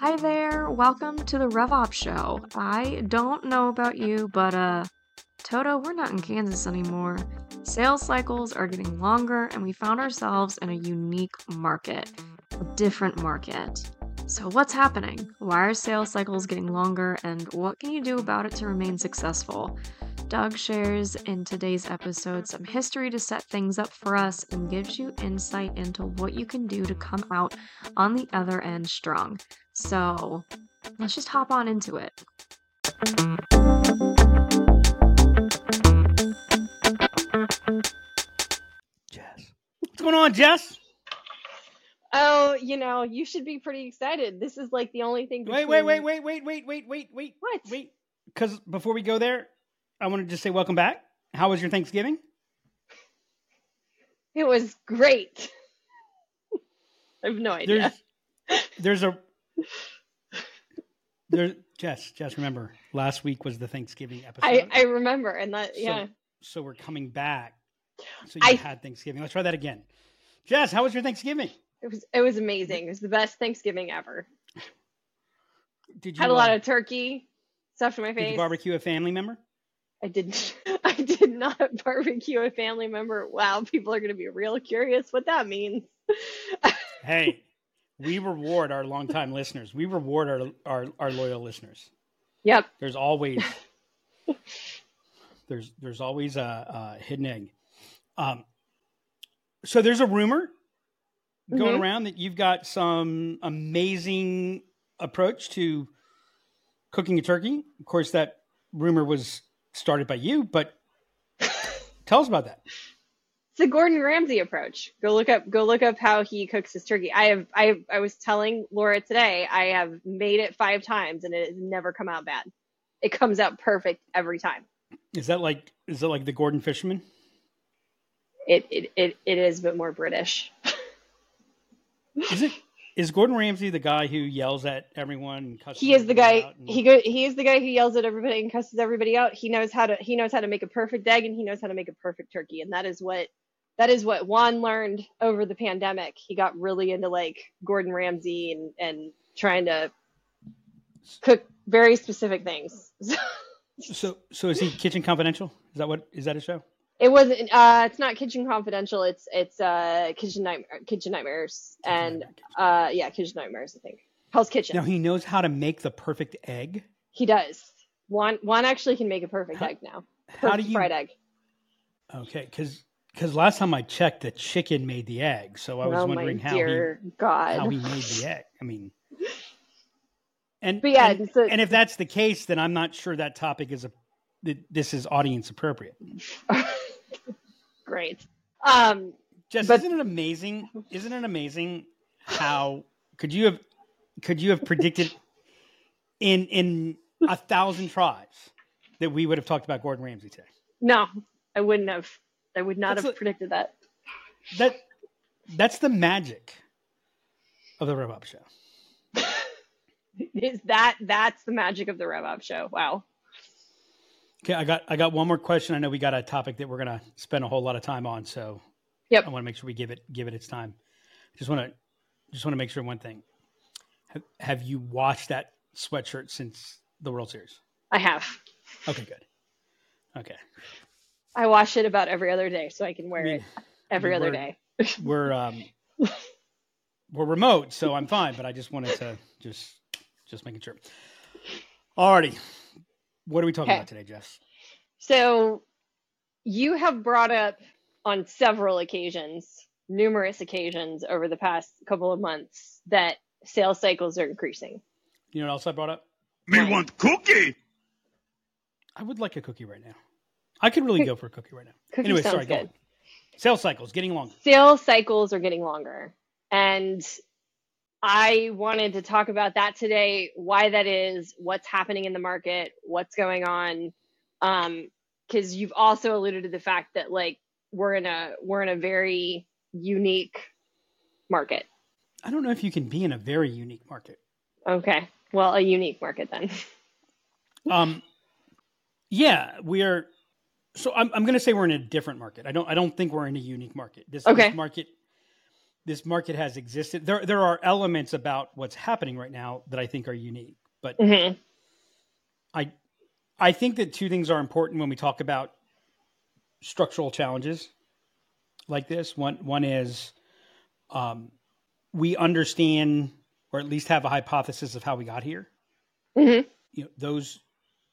Hi there, welcome to the RevOp Show. I don't know about you, but uh, Toto, we're not in Kansas anymore. Sales cycles are getting longer, and we found ourselves in a unique market, a different market. So, what's happening? Why are sales cycles getting longer, and what can you do about it to remain successful? Doug shares in today's episode some history to set things up for us and gives you insight into what you can do to come out on the other end strong. So, let's just hop on into it. Jess. What's going on, Jess? Oh, you know, you should be pretty excited. This is like the only thing. Wait, wait, wait, wait, wait, wait, wait, wait, wait. What? Wait. Because before we go there, I want to just say welcome back. How was your Thanksgiving? It was great. I have no idea. There's, there's a there. Jess, Jess, remember last week was the Thanksgiving episode. I I remember, and that So- yeah. So we're coming back. So you I- had Thanksgiving. Let's try that again. Jess, how was your Thanksgiving? It was it was amazing. It was the best Thanksgiving ever. Did you Had a lot uh, of turkey stuffed in my did you face. barbecue a family member? I didn't. I did not barbecue a family member. Wow, people are going to be real curious what that means. Hey, we reward our longtime listeners. We reward our, our, our loyal listeners. Yep. There's always there's there's always a, a hidden egg. Um, so there's a rumor going Mhm. around that you've got some amazing approach to cooking a turkey. Of course, that rumor was started by you, but tell us about that. It's the Gordon Ramsay approach. Go look up go look up how he cooks his turkey. I have I I was telling Laura today, I have made it 5 times and it has never come out bad. It comes out perfect every time. Is that like is it like the Gordon Fisherman? It it it, it is but more British. Is it? Is Gordon Ramsay the guy who yells at everyone? And cusses He is the guy and- he go he is the guy who yells at everybody and cusses everybody out. He knows how to he knows how to make a perfect egg and he knows how to make a perfect turkey and that is what that is what Juan learned over the pandemic. He got really into like Gordon Ramsay and and trying to cook very specific things. So, so is he Kitchen Confidential? Is that what is that a show? It wasn't. Uh, it's not Kitchen Confidential. It's it's uh Kitchen Nightmare, Kitchen Nightmares, and uh yeah, Kitchen Nightmares. I think Hell's Kitchen. now he knows how to make the perfect egg. He does. Juan Juan actually can make a perfect How- egg now. How do you? fried egg? Okay, because because last time I checked, the chicken made the egg. So I was oh wondering how he God. how he made the egg. I mean, and But yeah, and, so- and if that's the case, then I'm not sure that topic is a this is audience appropriate. Great. Um, Jess, But- isn't it amazing? Isn't it amazing how could you have could you have predicted in in a thousand tries that we would have talked about Gordon Ramsay today? no, I wouldn't have. I would not That's have a- predicted that. That that's the magic of the Rev Up Show. Is that that's the magic of the Rev Up show? Wow. Okay, I got I got one more question. I know we got a topic that we're gonna spend a whole lot of time on, so Yep. I want to make sure we give it give it its time. Just want to just want to make sure one thing. Have, have you watched that sweatshirt since the World Series? I have. Okay, good. Okay. I wash it about every other day, so I can wear I mean, it every mean, other we're- day. we're um we're remote, so I'm fine, but I just wanted to just just making sure. Alrighty. What are we talking Okay. about today, Jess? So you have brought up on several occasions, numerous occasions over the past couple of months, that sales cycles are increasing. You know what else I brought up? Me Right. want cookie. I would like a cookie right now. I could really go for a cookie right now. Cookie anyway, sounds sorry, go good. on. Sales cycles getting longer. Sales cycles are getting longer. And I wanted to talk about that today, why that is, what's happening in the market, what's going on. Um, because you've also alluded to the fact that like we're in a we're in a very unique market. I don't know if you can be in a very unique market. Okay. Well, a unique market then. Um, yeah, we are. So I'm, I'm going to say we're in a different market. I don't I don't think we're in a unique market. This, Okay. this market, this market has existed. There there are elements about what's happening right now that I think are unique, but Mhm. I I think that two things are important when we talk about structural challenges like this. One one is um, we understand or at least have a hypothesis of how we got here. Mhm. You know, those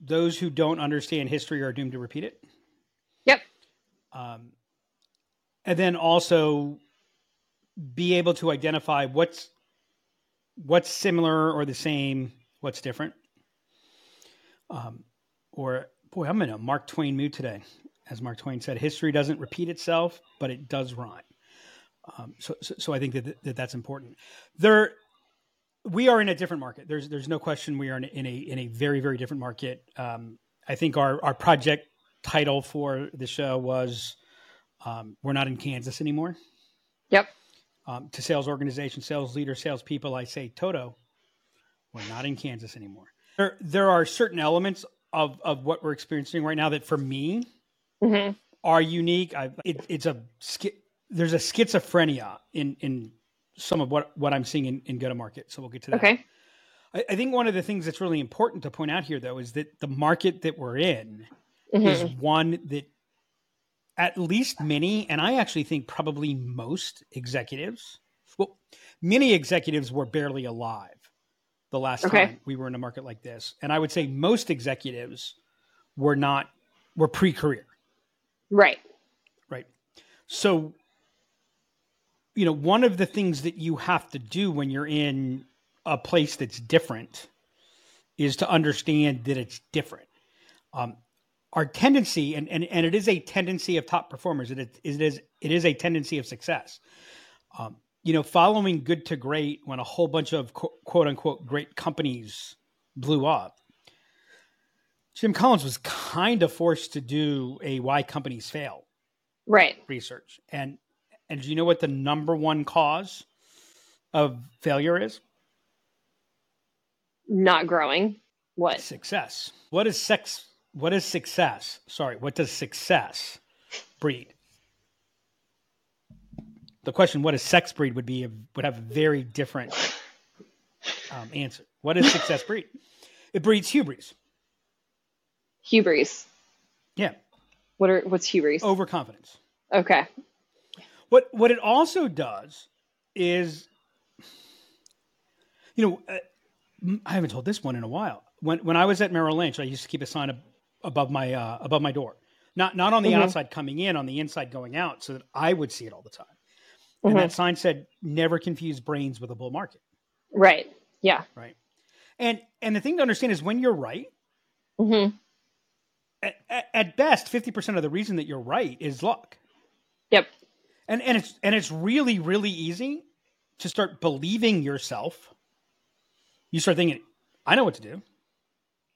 those who don't understand history are doomed to repeat it. Yep. Um, and then also be able to identify what's what's similar or the same, what's different. Um, or boy, I'm in a Mark Twain mood today. As Mark Twain said, history doesn't repeat itself, but it does rhyme. Um, so, so, so I think that, that that's important. There, we are in a different market. There's, there's no question we are in, in a in a very very different market. Um, I think our our project title for the show was um, "We're not in Kansas anymore." Yep. Um, to sales organization, sales leaders, sales people, I say, Toto, we're not in Kansas anymore. There, there are certain elements of, of what we're experiencing right now that, for me, Mhm. are unique. I, it, it's a there's a schizophrenia in in some of what what I'm seeing in, in go to market. So we'll get to that. Okay. I, I think one of the things that's really important to point out here, though, is that the market that we're in Mhm. is one that at least many, and I actually think probably most executives, well, many executives were barely alive the last Okay. time we were in a market like this. And I would say most executives were not, were pre career, Right. right? So, you know, one of the things that you have to do when you're in a place that's different is to understand that it's different. Um, our tendency, and, and, and it is a tendency of top performers, it is, it is, it is a tendency of success. Um, you know, following good to great when a whole bunch of qu- quote unquote great companies blew up, Jim Collins was kind of forced to do a why companies fail Right. research. And and do you know what the number one cause of failure is? Not growing. What? Success. What is sex? What is success? Sorry, what does success breed? The question, what does sex breed, would be would have a very different um, answer. What does success breed? It breeds hubris. Hubris. Yeah, What are what's hubris? overconfidence. Okay. What what it also does is, you know, uh, I haven't told this one in a while. When when I was at Merrill Lynch, I used to keep a sign ab- above my uh, above my door, not not on the Mhm. outside coming in, on the inside going out, so that I would see it all the time. And that sign said, "Never confuse brains with a bull market." Right. Yeah. Right. And and the thing to understand is when you're right, Mm-hmm. at, at- best, fifty percent of the reason that you're right is luck. Yep. and and it's and it's really really easy to start believing yourself you start thinking i know what to do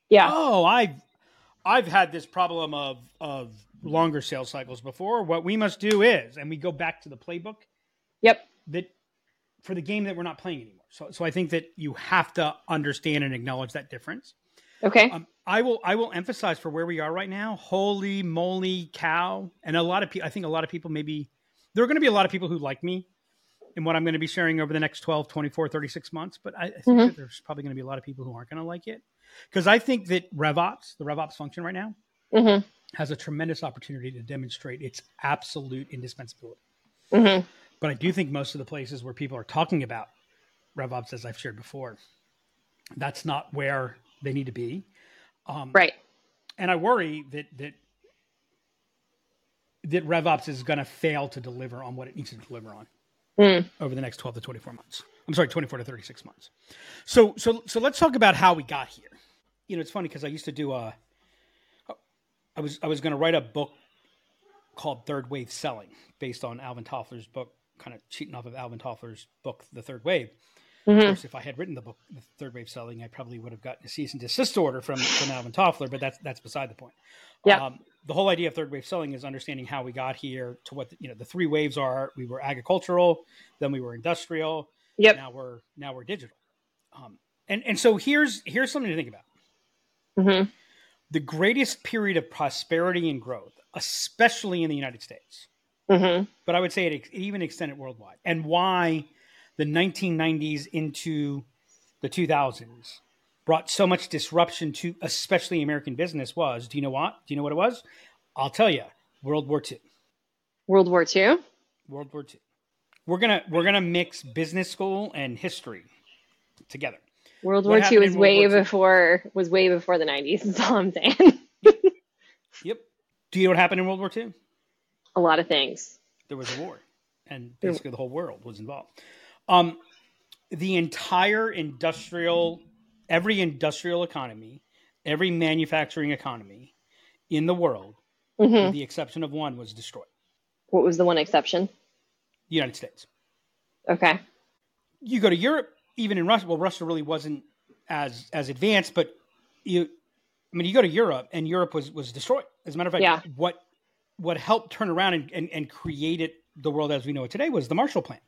Yeah. oh i've i've had this problem of of longer sales cycles before what we must do is and we go back to the playbook Yep. that for the game that we're not playing anymore so so i think that you have to understand and acknowledge that difference Okay. um, I will I will emphasize for where we are right now. Holy moly cow! And a lot of people, I think a lot of people maybe there are going to be a lot of people who like me and what I'm going to be sharing over the next 12, 24, 36 months. But I, I think Mhm. that there's probably going to be a lot of people who aren't going to like it because I think that RevOps, the RevOps function right now, hmm has a tremendous opportunity to demonstrate its absolute indispensability. hmm But I do think most of the places where people are talking about RevOps, as I've shared before, that's not where they need to be. Um, Right. and I worry that that that RevOps is going to fail to deliver on what it needs to deliver on Mm. over the next 12 to 24 months. I'm sorry, 24 to 36 months. So so so let's talk about how we got here. You know, it's funny because I used to do a I was I was going to write a book called Third Wave Selling based on Alvin Toffler's book, kind of cheating off of Alvin Toffler's book, The Third Wave. Of hmm course, if I had written the book, The Third Wave Selling, I probably would have gotten a cease and desist order from, from Alvin Toffler, but that's that's beside the point. Yeah. Um, the whole idea of third wave selling is understanding how we got here to what the, you know the three waves are. We were agricultural, then we were industrial, Yep. now we're now we're digital. Um, and and so here's here's something to think about. Hmm The greatest period of prosperity and growth, especially in the United States, hmm but I would say it, it even extended worldwide. And why the 1990s into the 2000s brought so much disruption to especially American business was, do you know what? Do you know what it was? I'll tell you, World War II. World War II. World War II. We're gonna we're gonna mix business school and history together. World War II was way War II? before was way before the nineties. That's all I'm saying. Yep. Do you know what happened in World War II? a lot of things. There was a war, and basically the whole world was involved. Um, the entire industrial, every industrial economy, every manufacturing economy in the world, hmm with the exception of one, was destroyed. What was the one exception? The United States. Okay. You go to Europe, even in Russia. Well, Russia really wasn't as as advanced, but you, I mean, you go to Europe, and Europe was was destroyed. As a matter of fact, Yeah. what what helped turn around and, and, and created the world as we know it today was the Marshall Plan.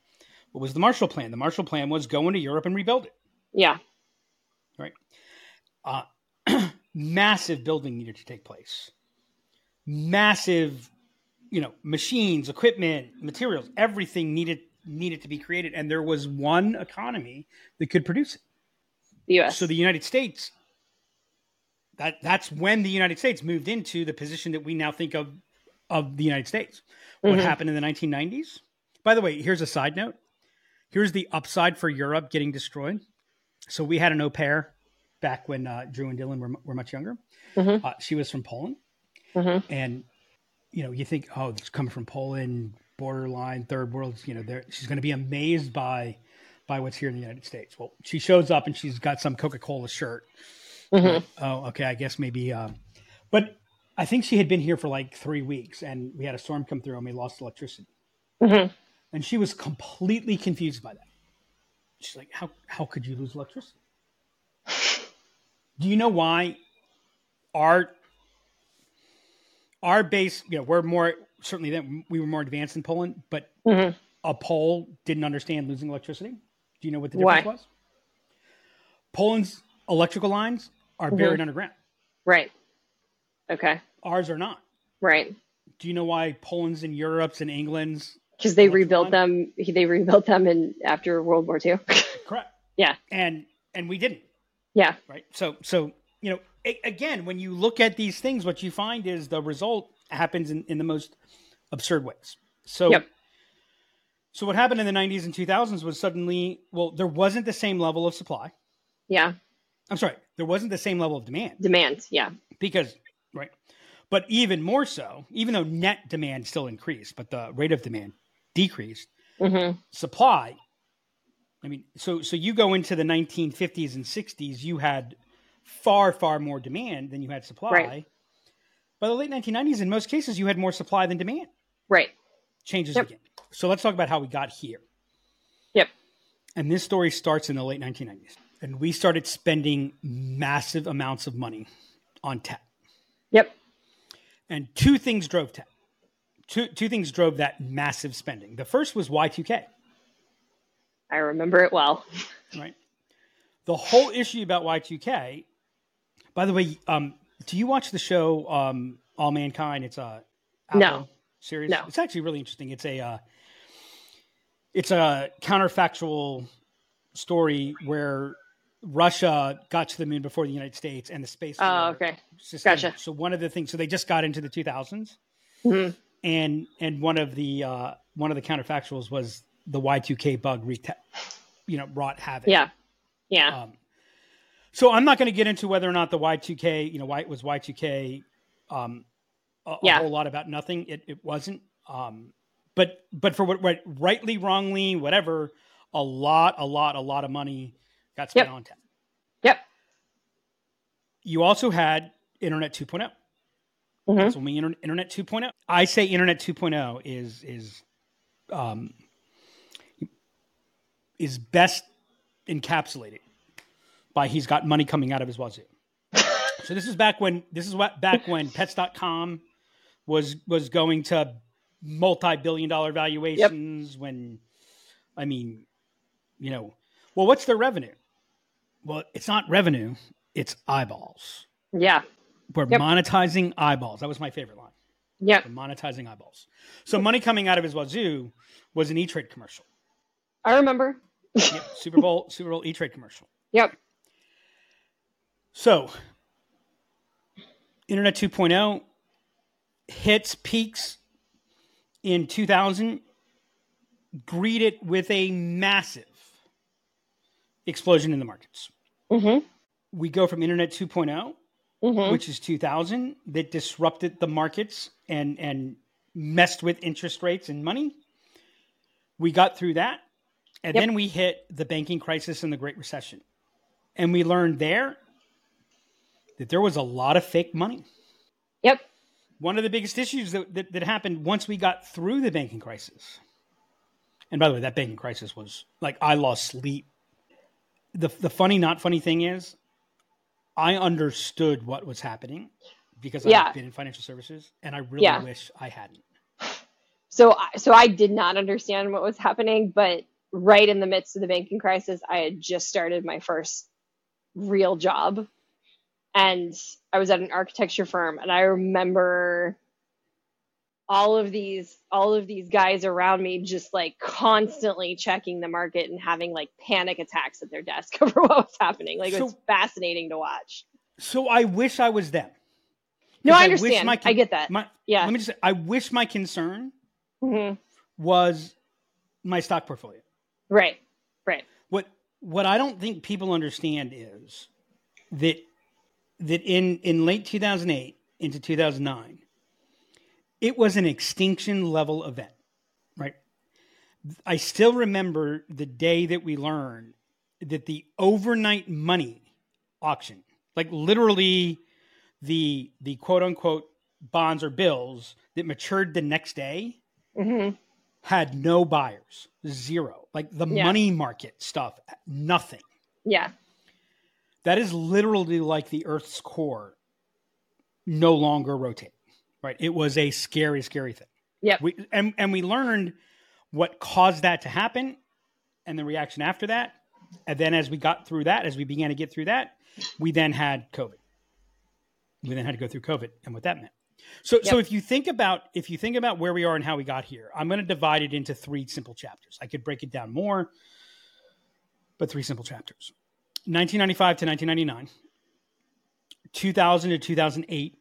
What was the Marshall Plan? The Marshall Plan was go into Europe and rebuild it. Yeah. Right. Uh, massive building needed to take place. Massive, you know, machines, equipment, materials, everything needed needed to be created, and there was one economy that could produce it. The U.S. So the United States. That that's when the United States moved into the position that we now think of of the United States. What Mhm. happened in the 1990s? By the way, here's a side note. Here's the upside for Europe getting destroyed. So we had an au pair back when uh, Drew and Dylan were, were much younger. Mhm. Uh, she was from Poland, Mhm. and you know you think, oh, it's coming from Poland, borderline third world. You know, there she's going to be amazed by by what's here in the United States. Well, she shows up and she's got some Coca Cola shirt. Mhm. Oh, okay. I guess maybe. Um, but I think she had been here for like three weeks, and we had a storm come through, and we lost electricity. Mhm. And she was completely confused by that. She's like, "How how could you lose electricity?" Do you know why? Our our base, you know, we're more certainly that we were more advanced in Poland, but Mhm. a Pole didn't understand losing electricity. Do you know what the difference Why? was? Poland's electrical lines are buried underground. Right. Okay. Ours are not. Right. Do you know why Poland's and Europe's and England's Because they rebuilt them. They rebuilt them in after World War II. correct? yeah. And and we didn't, Yeah. right? So so you know, a- again, when you look at these things, what you find is the result happens in, in the most absurd ways. So Yep. so what happened in the 90s and 2000s was suddenly, well, there wasn't the same level of supply. Yeah. I'm sorry, there wasn't the same level of demand. Demand. Yeah. because right but even more so even though net demand still increased but the rate of demand decreased hmm supply i mean so so you go into the 1950s and 60s you had far far more demand than you had supply Right. By the late 1990s in most cases you had more supply than demand Right. changes Yep. again so let's talk about how we got here Yep. and this story starts in the late 1990s and we started spending massive amounts of money on tech Yep. And two things drove tech. Two, two things drove that massive spending. The first was Y2K, I remember it well. right? The whole issue about Y2K, by the way, um, do you watch the show um, All Mankind? It's a Apple No. series. No. It's actually really interesting. It's a uh, it's a counterfactual story where Russia got to the moon before the United States and the space. Oh, okay. system. Gotcha. So one of the things, so they just got into the 2000s. Mhm. and and one of the uh, one of the counterfactuals was the Y2K bug, reta- you know, wrought havoc. Yeah. Yeah. Um, so I'm not going to get into whether or not the Y2K, you know, why it was Y2K, um, a, a whole lot about nothing. It, it wasn't. Um, but but for what, what rightly, wrongly, whatever, a lot, a lot, a lot of money got spent Yep. on tech. Yep. You also had Internet 2.0. Mhm. That's when we inter- Internet 2.0. I say Internet 2.0 is is um, is best encapsulated by he's got money coming out of his wazoo. so this is back when this is what back when Pets.com was was going to multi-billion dollar valuations. When I mean, you know, well, what's their revenue? Well, it's not revenue; it's eyeballs Yeah. we're Yep. monetizing eyeballs. That was my favorite line. Yep. for monetizing eyeballs. So money coming out of his wazoo was an E Trade commercial. I remember. Yep, Super Bowl Super Bowl E Trade commercial. Yep. So, Internet 2.0 hits peaks in 2000, greeted with a massive explosion in the markets. Mm-hmm. We go from Internet 2.0, Mm-hmm. which is 2000, that disrupted the markets and, and messed with interest rates and money. We got through that. And Yep. then we hit the banking crisis and the Great Recession. And we learned there that there was a lot of fake money. Yep. One of the biggest issues that, that, that happened once we got through the banking crisis. And by the way, that banking crisis was like I lost sleep. The, the funny, not funny thing is, I understood what was happening because Yeah. I've been in financial services and I really Yeah. wish I hadn't. So, so I did not understand what was happening, but right in the midst of the banking crisis, I had just started my first real job, and I was at an architecture firm, and I remember all of these all of these guys around me just like constantly checking the market and having like panic attacks at their desk over what was happening. Like So- fascinating to watch. So I wish I was them. no i understand. i con- get that. My, yeah. Let me just say, I wish my concern hmm was my stock portfolio. right. Right. What what I don't think people understand is that that in in late 2008 into 2009 it was an extinction level event, right? I still remember the day that we learned that the overnight money auction, like literally the the quote unquote bonds or bills that matured the next day hmm had no buyers, zero. Like the Yeah. money market stuff, nothing. yeah That is literally like the Earth's core no longer rotating. Right? It was a scary, scary thing. Yeah. We and and we learned what caused that to happen and the reaction after that. And then as we got through that, as we began to get through that, we then had COVID. We then had to go through COVID and what that meant. So so if you think about if you think about where we are and how we got here, I'm going to divide it into three simple chapters. I could break it down more, but three simple chapters. 1995 to 1999, 2000 to 2008,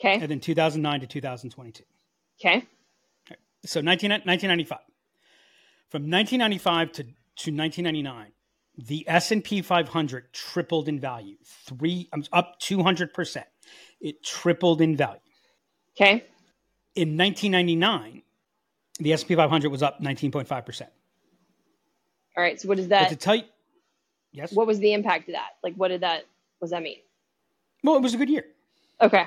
okay and then 2009 to 2022. okay So 19, 1995. From 1995 to, to 1999, the S&P 500 tripled in value. Three, um, up 200%. It tripled in value. okay In 1999, the S&P 500 was up 19.5%. all right so what But that to tell you, yes? what was the impact of that like what did that what does that mean Well, it was a good year. okay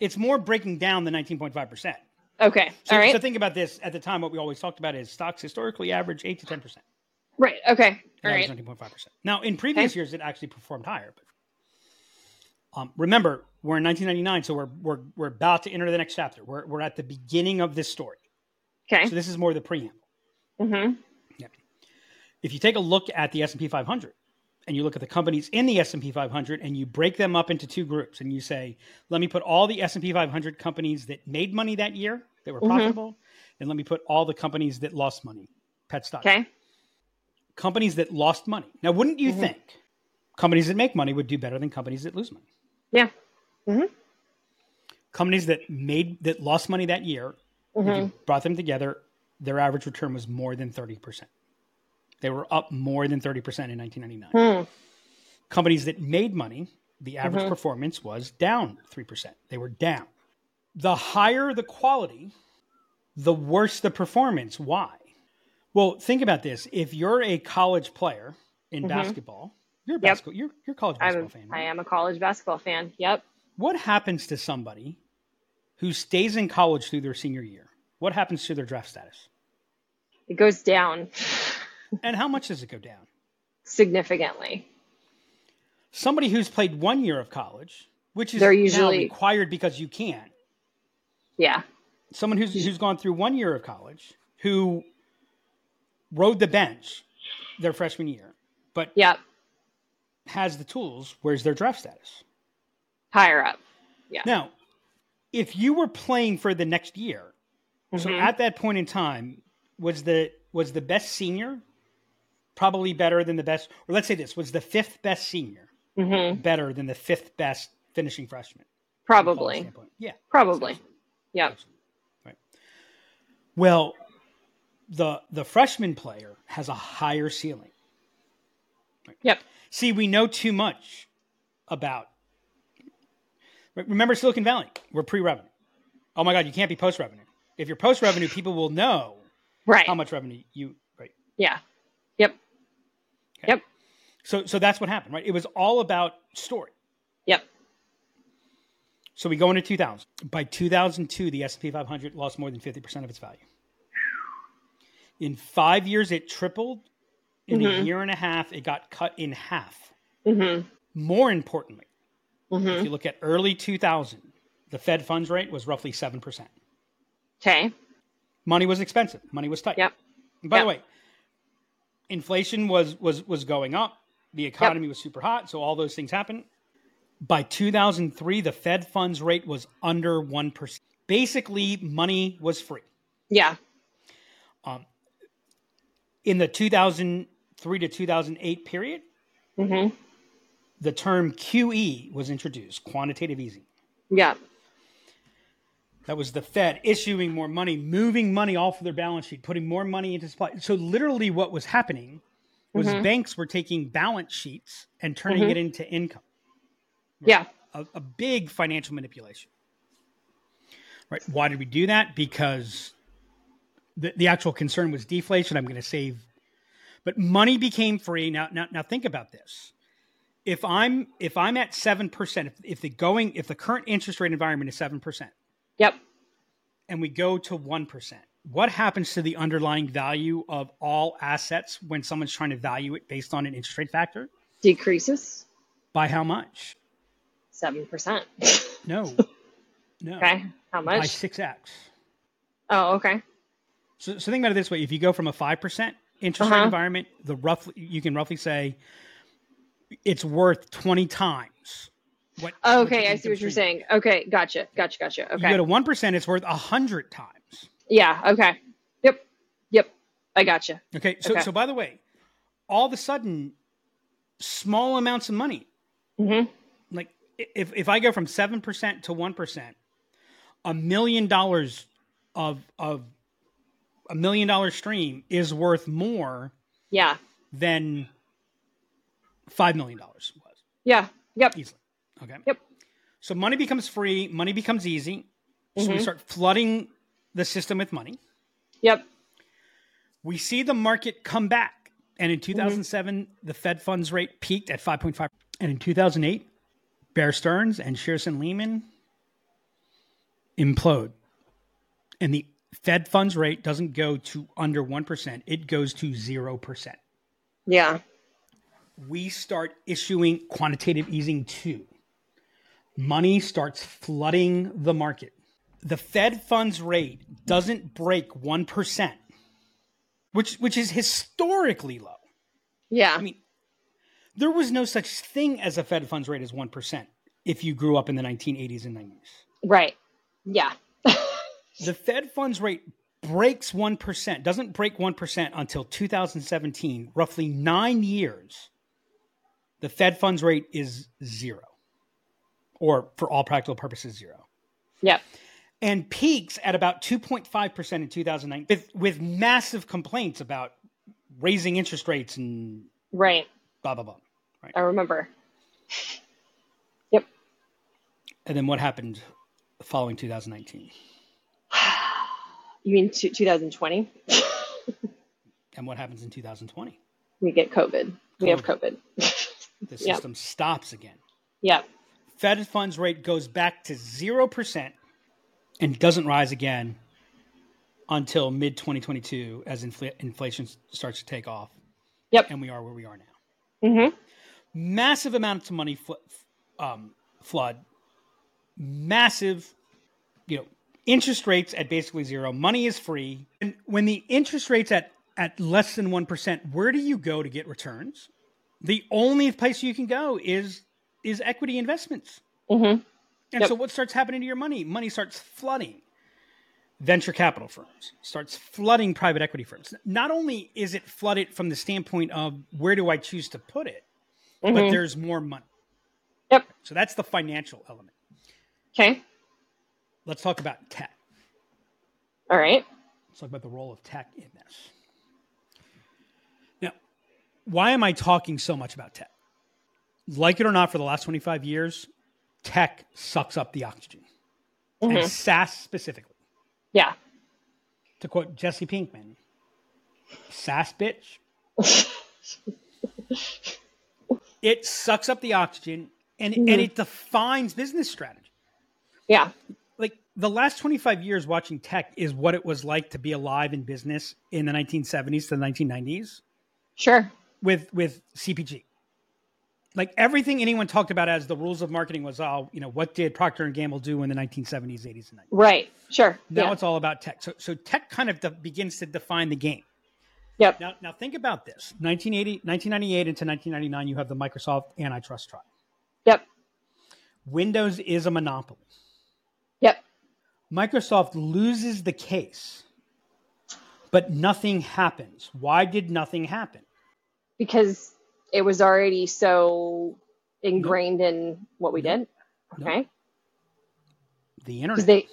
It's more breaking down the 19.5%. okay So, all right so think about this. At the time, what we always talked about is stocks historically average 8 to 10%. right okay all right 19.5%. Now, in previous Okay. years, it actually performed higher. But um, remember, we're in 1999, so we're, we're, we're about to enter the next chapter. We're, we're at the beginning of this story. okay So this is more the preamble. mm-hmm Yeah. If you take a look at the S&P 500 and you look at the companies in the S&P 500 and you break them up into two groups and you say, let me put all the S&P 500 companies that made money that year, that were Mhm. profitable, and let me put all the companies that lost money, pet stock. okay Companies that lost money. Now, wouldn't you Mhm. think companies that make money would do better than companies that lose money? yeah companies that made that lost money that year, hmm you brought them together, their average return was more than 30%. They were up more than 30% in 1999. Hmm. Companies that made money, the average Mhm. performance was down 3%. They were down. The higher the quality, the worse the performance. Why? Well, think about this. If you're a college player in Mhm. basketball, you're a Yep. basketball, you're, you're a college basketball I'm, fan. I am a college basketball fan. Yep. What happens to somebody who stays in college through their senior year? What happens to their draft status? It goes down And how much does it go down? significantly. Somebody who's played one year of college, which is They're now usually- required because you can't. Yeah. Someone who's who's gone through one year of college, who rode the bench their freshman year, but Yep. has the tools, where's their draft status? Higher up. Yeah. Now, if you were playing for the next year, so Mhm. at that point in time, was the was the best senior probably better than the best, or let's say this was the fifth best senior hmm better than the fifth best finishing freshman? Probably. Yeah. Probably. Yep. Right. Well, the the freshman player has a higher ceiling. Right. Yep. See, we know too much about. Remember Silicon Valley? We're pre-revenue. Oh my God, you can't be post-revenue. If you're post-revenue, people will know Right. how much revenue you. Right. Yeah. Yep. Yep. So so that's what happened, right? It was all about story. Yep. So we go into 2000. By 2002, the S&P 500 lost more than 50% of its value. In five years, it tripled. In a Mhm. year and a half, it got cut in half. hmm More importantly, if hmm you look at early 2000, the Fed funds rate was roughly 7%. Okay. Money was expensive. Money was tight. Yep. And by the way, inflation was was was going up. The economy was super hot, so all those things happened. By 2003, the Fed funds rate was under 1%. Basically, money was free. Yeah. In the 2003 to 2008 period, hmm the term QE was introduced, quantitative easing. Yeah. That was the Fed issuing more money, moving money off of their balance sheet, putting more money into supply. So literally what was happening was Mhm. banks were taking balance sheets and turning Mhm. it into income. Yeah. A, a big financial manipulation. Right. Why did we do that? Because the, the actual concern was deflation. I'm going to save. But money became free. Now, now, now think about this. If I'm if I'm at seven percent, if, if the going if the current interest rate environment is seven percent, Yep. and we go to 1%, what happens to the underlying value of all assets when someone's trying to value it based on an interest rate factor? Decreases By how much? seven percent. No. No. Okay. How By much? 6x. Oh, okay. So, so think about it this way: if you go from a five percent interest rate Uh-huh. environment, the roughly you can roughly say it's worth twenty times. What, what Okay, your I see what you're saying. Okay, gotcha, gotcha, gotcha. is. You Okay. go to one percent, it's worth a hundred times. Yeah. Okay. Yep. Yep. I gotcha. Okay, so Okay. so by the way, all of a sudden, small amounts of money hmm like if if I go from seven percent to one percent, a million dollars of of a million dollar stream is worth more Yeah. than five million dollars was Yeah. Yep. easily. Okay. Yep. So money becomes free, money becomes easy. So we Mhm. start flooding the system with money. Yep. We see the market come back. And in mm-hmm. 2007, the Fed funds rate peaked at 5.5. And in 2008, Bear Stearns and Shearson Lehman implode. And the Fed funds rate doesn't go to under 1%, it goes to 0%. Yeah. We start issuing quantitative easing too. Money starts flooding the market. The Fed funds rate doesn't break 1%, which, which is historically low. Yeah. I mean, there was no such thing as a Fed funds rate as 1% if you grew up in the 1980s and 90s. right. Yeah. The Fed funds rate breaks 1%, doesn't break 1% until 2017, roughly nine years. The Fed funds rate is zero, or for all practical purposes, zero. Yep. And peaks at about 2.5% in 2009 with, with massive complaints about raising interest rates and Right. blah, blah, blah. I remember. Yep. And then what happened following 2019? You mean two- 2020? And what happens in 2020? We get COVID. We have COVID. The Yep. system stops again. Yep. Fed funds rate goes back to 0% and doesn't rise again until mid 2022 as infl- inflation starts to take off. Yep. And we are where we are now. Mm-hmm. Massive amounts of money fl- um, flood, massive, you know, interest rates at basically zero. Money is free. And when the interest rates at, at less than 1%, where do you go to get returns? The only place you can go is is equity investments. Mm-hmm. And Yep. so what starts happening to your money? Money starts flooding venture capital firms, starts flooding private equity firms. Not only is it flooded from the standpoint of where do I choose to put it, but Mhm. there's more money. Yep. So that's the financial element. Okay. Let's talk about tech. All right. Let's talk about the role of tech in this. Now, why am I talking so much about tech? Like it or not, for the last 25 years, tech sucks up the oxygen. Mhm. And SaaS specifically. Yeah. To quote Jesse Pinkman, SaaS bitch. it sucks up the oxygen and, and it defines business strategy. Yeah. like the last 25 years watching tech is what it was like to be alive in business in the 1970s to the 1990s Sure. with with cpg like everything anyone talked about as the rules of marketing was all you know what did procter and gamble do in the 1970s 80s and 90s Right. Sure. now yeah. it's all about tech so so tech kind of de- begins to define the game Yep. now now think about this 1980 1998 into 1999 you have the microsoft antitrust trial Yep. windows is a monopoly Yep. Microsoft loses the case, but nothing happens. Why did nothing happen? Because it was already so ingrained in what we did. Okay. The internet. they.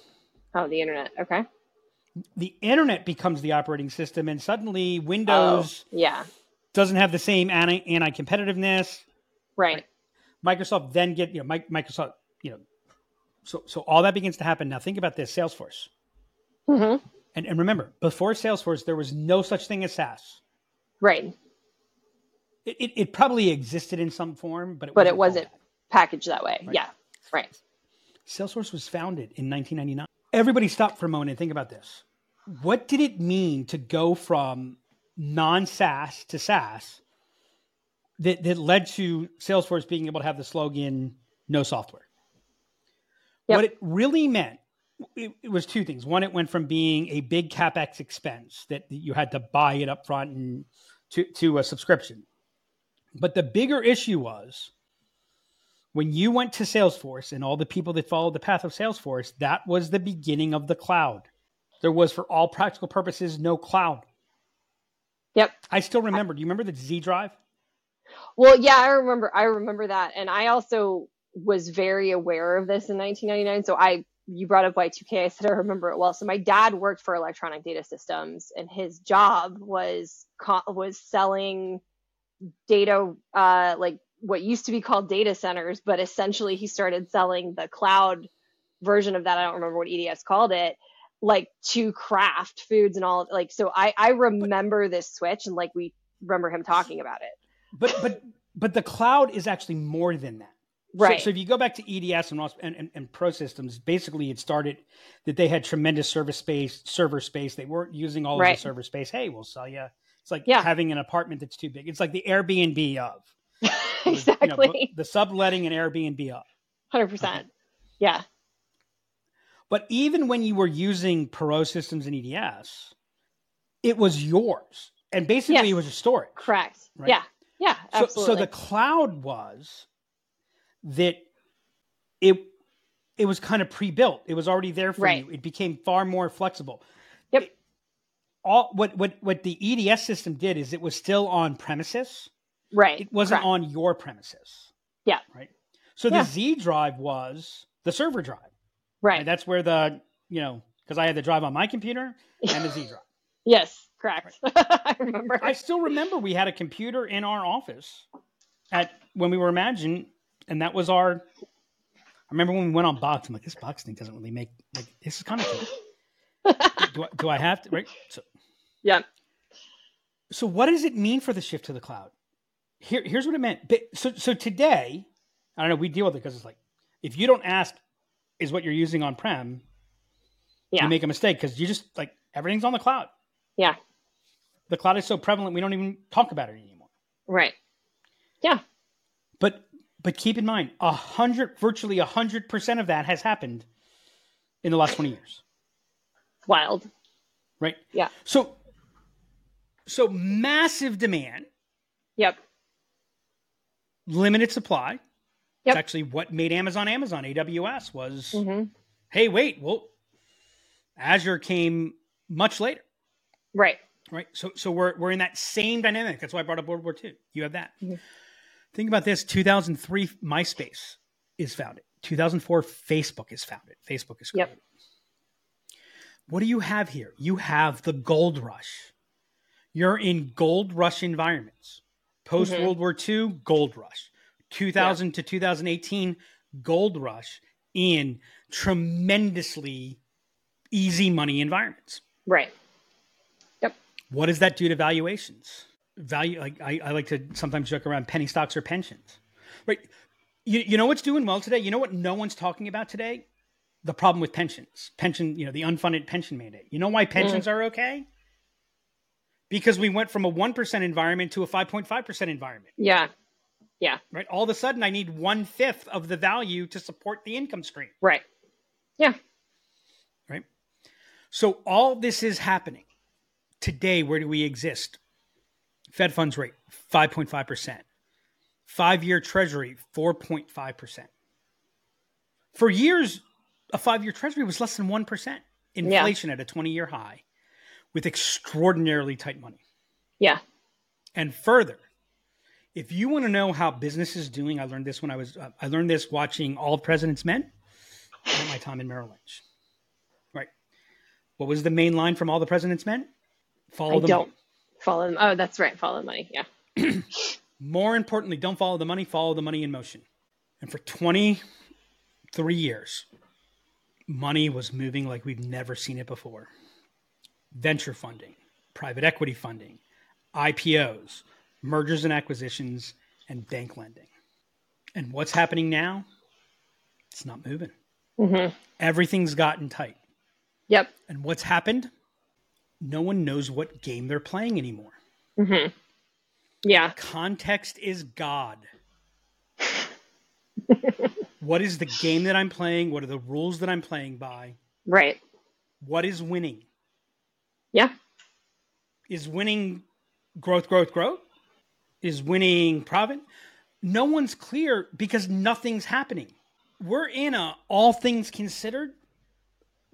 Oh, the internet. Okay. the internet becomes the operating system, and suddenly Oh, Windows yeah. doesn't have the same anti anti competitiveness. Right. Microsoft then get you know Microsoft you know so so all that begins to happen. Now think about this: Salesforce, Mm-hmm. and and remember, before Salesforce, there was no such thing as SaaS. Right. It, it, it probably existed in some form, but it But it wasn't wasn't called packaged that way. Right. Yeah. Right. Salesforce was founded in 1999. Everybody stop for a moment and think about this. What did it mean to go from non SaaS to SaaS that, that led to Salesforce being able to have the slogan "No software"? Yep. What it really meant it, it was two things. One, it went from being a big capex expense that you had to buy it up front and to, to a subscription. But the bigger issue was when you went to Salesforce and all the people that followed the path of Salesforce, that was the beginning of the cloud. There was, for all practical purposes, no cloud. Yep. I still remember. Do you remember the Z Drive? Well, yeah, I remember. I remember that, and I also was very aware of this in 1999. So I, you brought up Y2K. I said I remember it well. So my dad worked for Electronic Data Systems, and his job was was selling data, uh, like what used to be called data centers, but essentially he started selling the cloud version of that. I don't remember what EDS called it. Like to Kraft Foods and all like so I I remember this switch and like we remember him talking about it. But but but the cloud is actually more than that. Right. So, if you go back to EDS and, and, and, and Perot Systems, basically it started that they had tremendous service space, server space. They weren't using all of the server space. Hey, we'll sell you. It's like Yeah. having an apartment that's too big. It's like the Airbnb of you know, exactly. the subletting and Airbnb of. Hundred percent. Yeah. But even when you were using Perot Systems and EDS, it was yours, and basically Yes. it was a storage. Correct. Right. Yeah. Yeah. So, so the cloud was that it it was kind of pre-built. It was already there for Right. you. It became far more flexible. All what what what the EDS system did is it was still on premises. right. It wasn't Correct. on your premises. Yeah. Right. So Yeah. the Z drive was the server drive. Right. And that's where the you know because I had the drive on my computer and the Z drive. yes. Correct. I remember. I still remember we had a computer in our office at when we were Imagine, and that was our. I remember when we went on Box. I'm like, this Box thing doesn't really make like this is kind of cool. do, I, do I have to right? So, yeah. so what does it mean for the shift to the cloud? Here, here's what it meant. So, so today, I don't know. We deal with it because it's like if you don't ask, is what you're using on prem, Yeah. you make a mistake because you just like everything's on the cloud. Yeah. The cloud is so prevalent, we don't even talk about it anymore. Right. Yeah. But but keep in mind, a hundred, virtually a hundred percent of that has happened in the last twenty years, Wild. right? Yeah. So so massive demand, Yep. limited supply, It's actually what made Amazon Amazon. AWS was, hmm hey, wait, well, Azure came much later, Right. right? So, so we're we're in that same dynamic. That's why I brought up World War II. You have that. Mhm. Think about this: 2003, MySpace is founded. 2004, Facebook is founded. Facebook is Yep. What do you have here? You have the gold rush. You're in gold rush environments. Post mm-hmm. World War II, gold rush. 2000 to 2018, gold rush in tremendously easy money environments. Right. Yep. What does that do to valuations? Value, like I, I like to sometimes joke around penny stocks or pensions, right? You, you know what's doing well today? You know what no one's talking about today? The problem with pensions, pension, you know, the unfunded pension mandate. You know why mm. pensions are okay? Because we went from a 1% environment to a 5.5% environment, Yeah. Yeah. Right? All of a sudden, I need one fifth of the value to support the income stream, Right. Yeah. Right? So all this is happening today. Where do we exist? Fed funds rate 5.5%. Five year treasury 4.5%. For years, a five year treasury was less than 1%. Inflation at a 20 year high with extraordinarily tight money. Yeah. And further, if you want to know how business is doing, I learned this when I was, uh, I learned this watching All the President's Men at my time in Merrill Lynch. Right. What was the main line from All the President's Men? Follow I the don't money. follow them. Oh, that's right. Follow the money. Yeah. More importantly, don't follow the money, follow the money in motion. And for 23 years, money was moving like we've never seen it before. Venture funding, private equity funding, IPOs, mergers and acquisitions, and bank lending. And what's happening now? It's not moving. hmm Everything's gotten tight. Yep. And what's happened? No one knows what game they're playing anymore. hmm Yeah. Context is God. what is the game that I'm playing? What are the rules that I'm playing by? Right. What is winning? Yeah. Is winning growth, growth, growth? Is winning profit? No one's clear because nothing's happening. We're in a all things considered,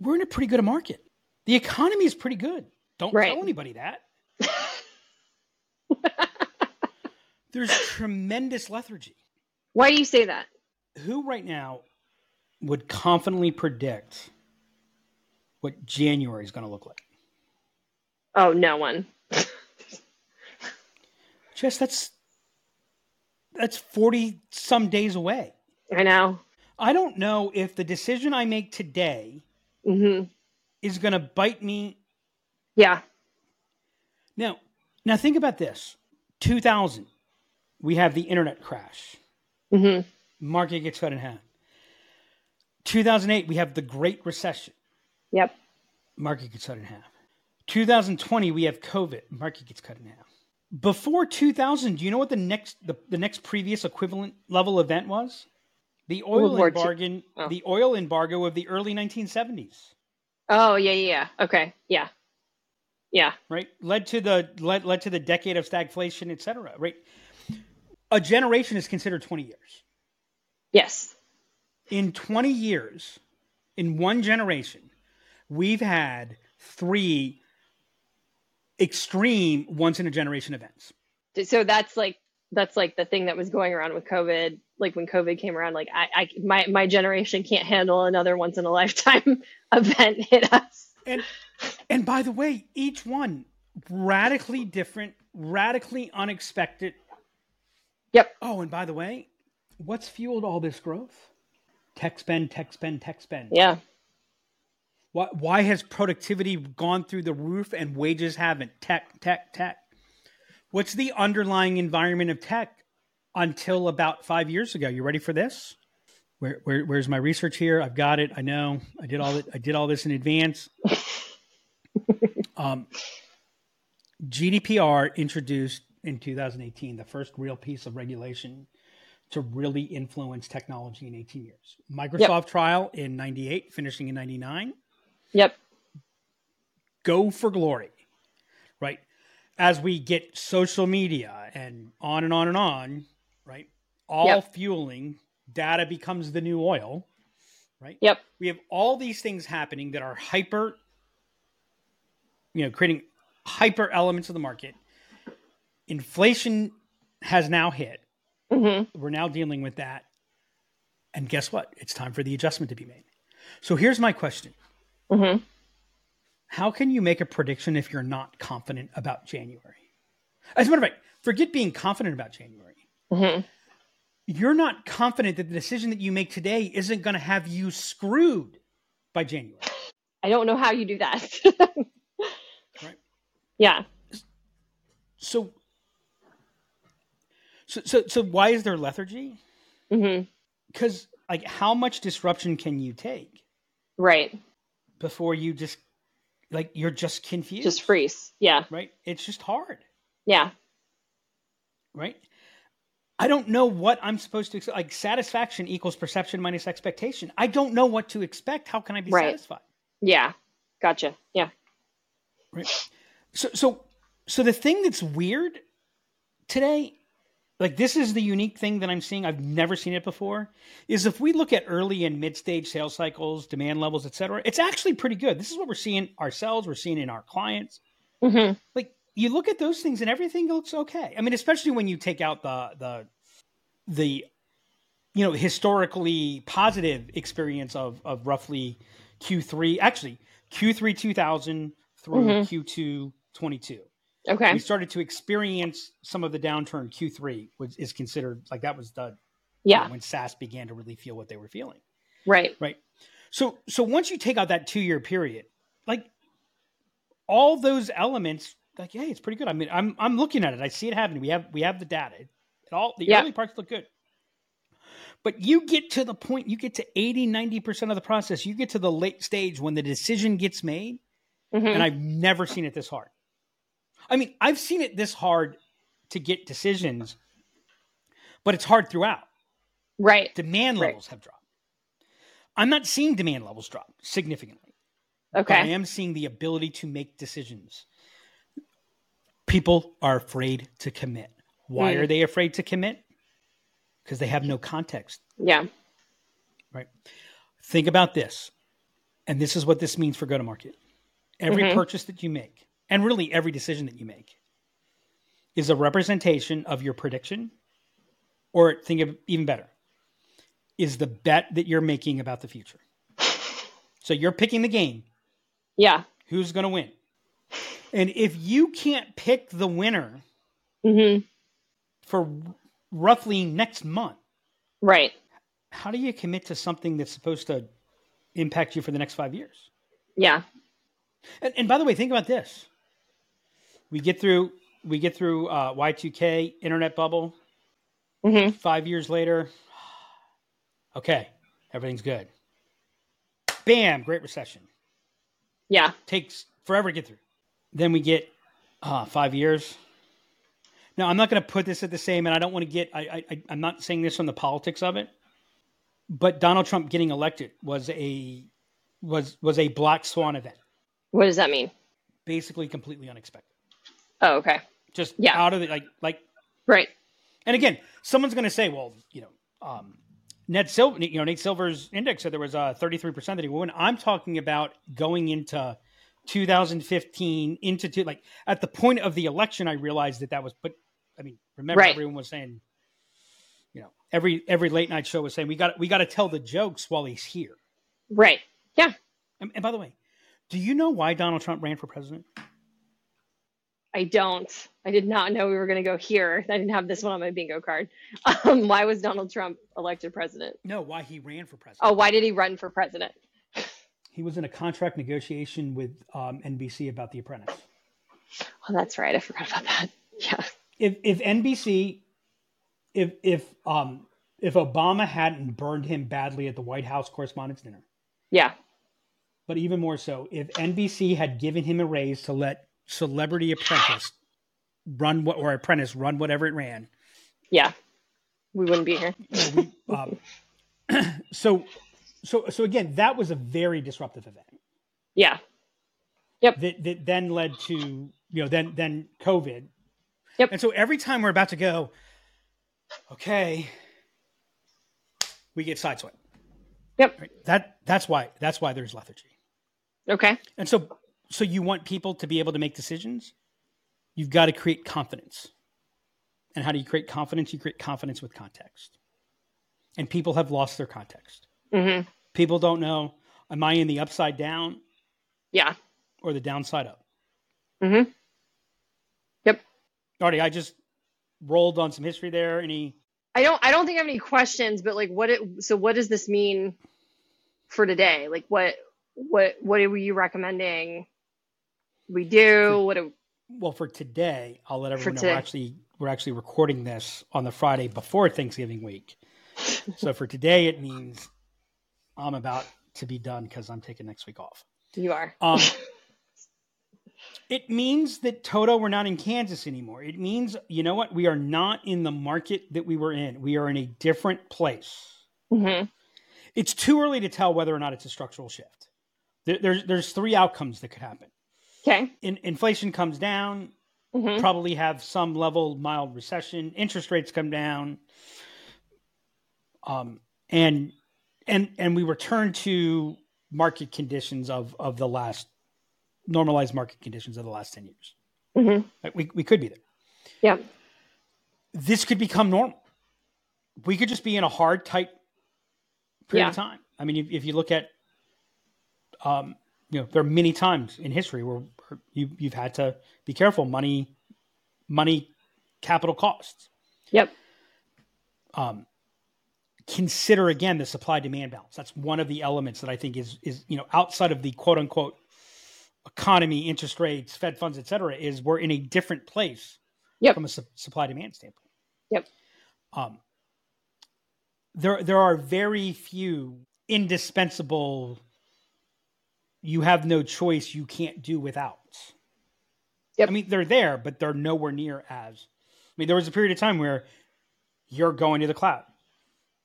we're in a pretty good market. The economy is pretty good. Don't Right. tell anybody that. There's tremendous lethargy. Why do you say that? who right now would confidently predict what January is going to look like? Oh, no one. Just that's that's 40 some days away. I know. I don't know if the decision I make today hmm is going to bite me. Yeah. Now, now think about this. 2000 we have the internet crash. hmm Market gets cut in half. 2008 we have the Great Recession. Yep. market gets cut in half. 2020, we have COVID, market gets cut in half. Before 2000, do you know what the next the, the next previous equivalent level event was? The oil World War II. embargo, Oh. the oil embargo of the early 1970s, Oh, yeah, yeah, yeah. Okay. Yeah. Yeah. right? Led to the led, led to the decade of stagflation, et cetera, right? A generation is considered 20 years. Yes. In 20 years, in one generation, we've had three extreme once in a generation events. So that's like that's like the thing that was going around with COVID. Like when COVID came around, like I, I my my generation can't handle another once in a lifetime event hit us. And and by the way, each one radically different, radically unexpected. Yep. Oh, and by the way, what's fueled all this growth? Tech spend, tech spend, tech spend. Yeah. Why, why has productivity gone through the roof and wages haven't? Tech, tech, tech. What's the underlying environment of tech until about five years ago? You ready for this? Where, where, where's my research here? I've got it. I know. I did all that. I did all this in advance. um, GDPR introduced in 2018 the first real piece of regulation to really influence technology in 18 years. Microsoft trial in 98, finishing in 99 Yep. go for glory, right? As we get social media and on and on and on, right? All Yep. fueling data becomes the new oil, right? Yep. We have all these things happening that are hyper, you know, creating hyper elements of the market. Inflation has now hit. hmm We're now dealing with that. And guess what? It's time for the adjustment to be made. So here's my question hmm How can you make a prediction if you're not confident about January? As a matter of fact, forget being confident about January. hmm You're not confident that the decision that you make today isn't going to have you screwed by January. I don't know how you do that. Right. Yeah. So, so, so, so why is there lethargy? Because, like, how much disruption can you take Right. Before you just, like, you're just confused? Just freeze. Yeah. right? It's just hard, Yeah. right? I don't know what I'm supposed to like. Satisfaction equals perception minus expectation. I don't know what to expect. How can I be Right. satisfied? Yeah. Gotcha. Yeah. Right. So, so, so the thing that's weird today, like this is the unique thing that I'm seeing. I've never seen it before. Is if we look at early and mid stage sales cycles, demand levels, et cetera, it's actually pretty good. This is what we're seeing ourselves. We're seeing in our clients. hmm like you look at those things and everything looks okay. I mean, especially when you take out the the the you know historically positive experience of of roughly Q3, actually Q3 2000 through Mhm. Q2 22. Okay. We started to experience some of the downturn. Q3 was is considered like that was the Yeah. when SaaS began to really feel what they were feeling. Right. Right. So so once you take out that two year period, like all those elements, like hey, it's pretty good. I mean, I'm I'm looking at it. I see it happening. We have we have the data. It all the Yeah. early parts look good. But you get to the point, you get to 80, 90% of the process, you get to the late stage when the decision gets made, hmm and I've never seen it this hard. I mean, I've seen it this hard to get decisions, but it's hard throughout Right. demand Right. levels have dropped. I'm not seeing demand levels drop significantly. But I am seeing the ability to make decisions. People are afraid to commit. Why Mm. are they afraid to commit? Because they have no context, Yeah. right? Think about this. And this is what this means for go to market. Every Mhm. purchase that you make, and really every decision that you make, is a representation of your prediction, or think of even better, is the bet that you're making about the future. So you're picking the game. Yeah. Who's going to win? And if you can't pick the winner hmm for roughly next month, Right. how do you commit to something that's supposed to impact you for the next five years? Yeah. And, and by the way, think about this: we get through we get through uh, Y2K internet bubble. hmm Five years later, okay, everything's good. Bam, Great Recession Yeah. takes forever to get through. Then we get uh, five years. Now, I'm not going to put this at the same, and I don't want to get. I, I, I'm not saying this on the politics of it, but Donald Trump getting elected was a was was a black swan event, What does that mean? basically completely unexpected. Oh, okay. just Yeah. out of it like like Right. and again someone's going to say well you know um ned silver you know nate silver's index said there was a 33% that he would win i'm talking about going into 2015 into two, like at the point of the election i realized that that was but i mean remember Right. everyone was saying you know every every late night show was saying we got we got to tell the jokes while he's here Right. Yeah. and, and by the way do you know why donald trump ran for president I don't. I did not know we were going to go here. I didn't have this one on my bingo card. Um, why was Donald Trump elected president? no why he ran for president Oh, why did he run for president? He was in a contract negotiation with um, NBC about The Apprentice. Oh, that's right. I forgot about that. Yeah. If if NBC, if if um if Obama hadn't burned him badly at the White House Correspondents' Dinner, Yeah. but even more so, if NBC had given him a raise to let Celebrity Apprentice run what or Apprentice run whatever it ran, Yeah. We wouldn't be here. we, um, so so so again, that was a very disruptive event. Yeah. Yep. That, that then led to you know then then COVID. Yep. And so every time we're about to go, okay, we get sideswiped. Yep. Right? That that's why that's why there's lethargy. Okay. And so so you want people to be able to make decisions? You've got to create confidence. And how do you create confidence? You create confidence with context. And people have lost their context. Mm-hmm. People don't know, am I in the upside down Yeah. or the downside up? Mm-hmm. Yep. Artie, I just rolled on some history there. Any I don't I don't think I have any questions, but like what it so what does this mean for today? Like what what what are you recommending we do? What do well for today, I'll let everyone know we're actually we're actually recording this on the Friday before Thanksgiving week. so for today it means I'm about to be done because I'm taking next week off. you are? Um, it means that Toto, we're not in Kansas anymore. It means, you know what? We are not in the market that we were in. We are in a different place. Mm-hmm. It's too early to tell whether or not it's a structural shift. There, there's, there's three outcomes that could happen. Okay. In, inflation comes down, Mm-hmm. probably have some level mild recession. Interest rates come down, um, and and and we return to market conditions of of the last normalized market conditions of the last ten years. Mm-hmm. Like, We we could be there. Yeah. This could become normal. We could just be in a hard, tight period Yeah. of time. I mean, if, if you look at, um, you know, there are many times in history where you you've had to be careful. Money, money, capital costs. Yep. um, consider again the supply demand balance. That's one of the elements that I think is is you know outside of the quote unquote economy, interest rates, Fed funds, et cetera, is we're in a different place Yep. from a su- supply demand standpoint. Yep. Um, there there are very few indispensable. You have no choice. You can't do without. Yep. I mean, they're there, but they're nowhere near as. I mean, there was a period of time where you're going to the cloud.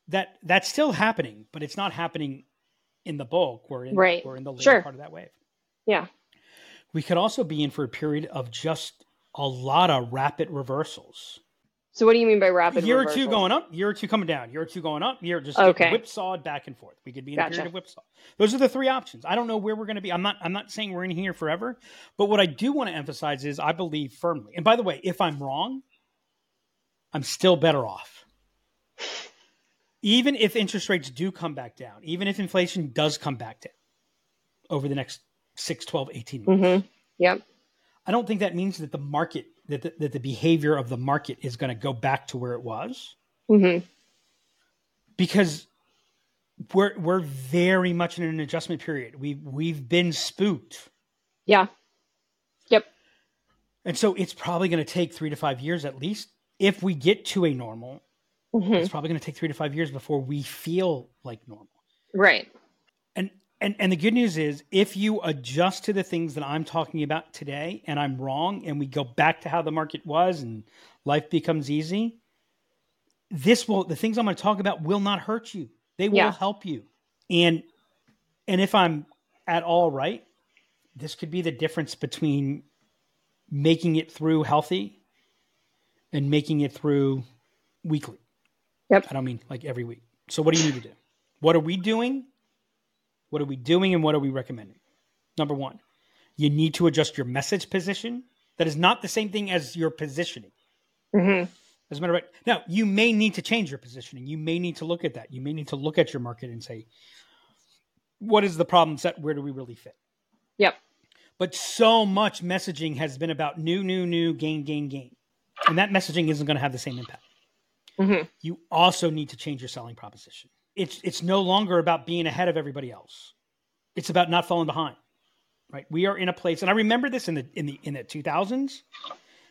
That that's still happening, but it's not happening in the bulk. We're in Right. we're in the later Sure. part of that wave. Yeah. We could also be in for a period of just a lot of rapid reversals. So what do you mean by rapid year or two going up, year or two coming down, year or two going up, year just Okay. whipsawed back and forth. We could be in a Gotcha. period of whipsaw. Those are the three options. I don't know where we're going to be. I'm not. I'm not saying we're in here forever, but what I do want to emphasize is I believe firmly. And by the way, if I'm wrong, I'm still better off. Even if interest rates do come back down, even if inflation does come back down over the next 6, 12, 18 months, Mm-hmm. Yep. I don't think that means that the market, that the, that the behavior of the market is going to go back to where it was Mm-hmm. because we're we're very much in an adjustment period. We we've been spooked, Yeah. Yep. and so it's probably going to take three to five years at least. If we get to a normal, Mm-hmm. it's probably going to take three to five years before we feel like normal. Right. And and and the good news is, if you adjust to the things that I'm talking about today, and I'm wrong, and we go back to how the market was, and life becomes easy, this will the things I'm going to talk about will not hurt you. They will Yeah. help you. And and if I'm at all right, this could be the difference between making it through healthy and making it through weekly. Yep. I don't mean like every week. So what do you need to do? What are we doing? What are we doing and what are we recommending? Number one, you need to adjust your message position. That is not the same thing as your positioning. Mm-hmm. As a matter of fact, now you may need to change your positioning. You may need to look at that. You may need to look at your market and say, what is the problem set? Where do we really fit? Yep. But so much messaging has been about new, new, new, gain, gain, gain. And that messaging isn't going to have the same impact. Mm-hmm. You also need to change your selling proposition. It's it's no longer about being ahead of everybody else. It's about not falling behind. Right? We are in a place, and I remember this in the in the in the two thousands.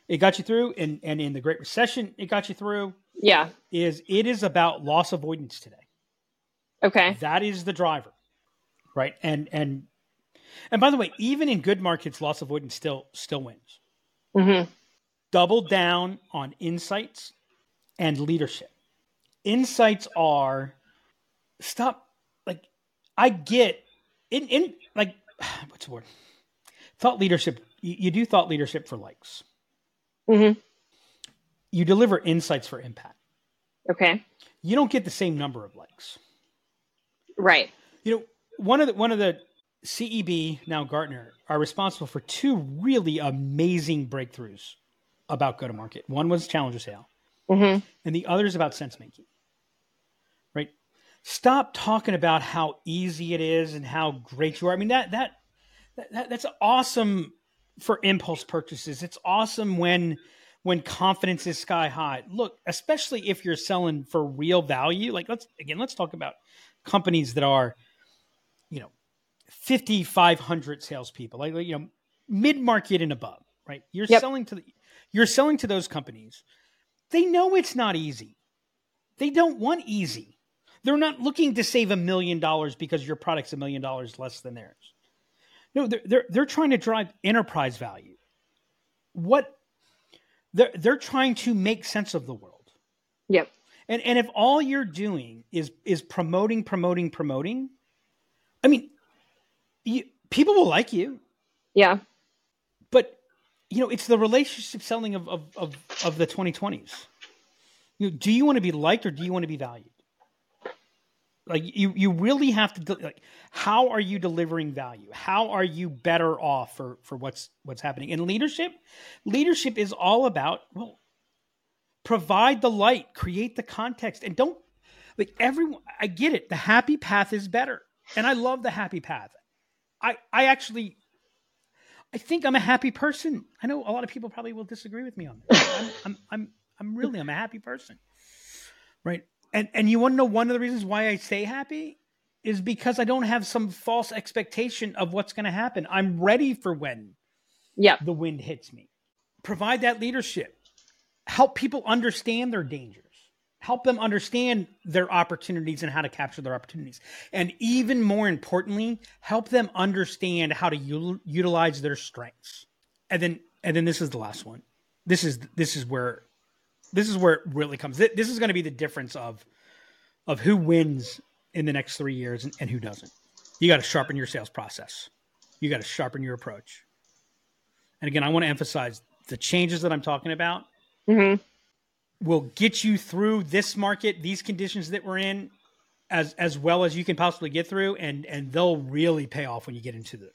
It got you through, and and in the Great Recession, it got you through. Yeah. Is it is about loss avoidance today. Okay. That is the driver, right? And and and by the way, even in good markets, loss avoidance still still wins. Mm-hmm. Double down on insights and leadership. Insights are stop like I get in in like what's the word? Thought leadership. You, you do thought leadership for likes. Mm-hmm. You deliver insights for impact. Okay. You don't get the same number of likes. Right. You know, one of the one of the CEB now Gartner are responsible for two really amazing breakthroughs about go to market. One was challenger sale, Mm-hmm. and the other is about sense making. Stop talking about how easy it is and how great you are. I mean that that, that that's awesome for impulse purchases. It's awesome when when confidence is sky high. Look, especially if you're selling for real value. Like let's again, let's talk about companies that are, you know, 5,500 salespeople, like, you know, mid market and above, right? You're Yep. selling to the, you're selling to those companies. They know it's not easy. They don't want easy. They're not looking to save a million dollars because your product's a million dollars less than theirs. No, they're, they're, they're trying to drive enterprise value. What they're, they're trying to make sense of the world. Yep. And and if all you're doing is is promoting, promoting, promoting, I mean, you, people will like you, Yeah. but you know, it's the relationship selling of of of, of the 2020s. You know, do you want to be liked or do you want to be valued? Like you you really have to de- like how are you delivering value? How are you better off for for what's what's happening? In leadership, leadership is all about well provide the light, create the context, and don't like everyone. I get it. The happy path is better, and I love the happy path. I I actually, I think I'm a happy person. I know a lot of people probably will disagree with me on this. I'm I'm I'm, I'm really I'm a happy person, right? And and you want to know one of the reasons why I stay happy is because I don't have some false expectation of what's going to happen. I'm ready for when Yep. the wind hits me. Provide that leadership. Help people understand their dangers. Help them understand their opportunities and how to capture their opportunities. And even more importantly, help them understand how to u- utilize their strengths. And then and then this is the last one. This is this is where this is where it really comes. Thi- This is going to be the difference of of who wins in the next 3 years and, and who doesn't. You got to sharpen your sales process. You got to sharpen your approach. And again, I want to emphasize the changes that I'm talking about hmm will get you through this market, these conditions that we're in, as as well as you can possibly get through, and and they'll really pay off when you get into the,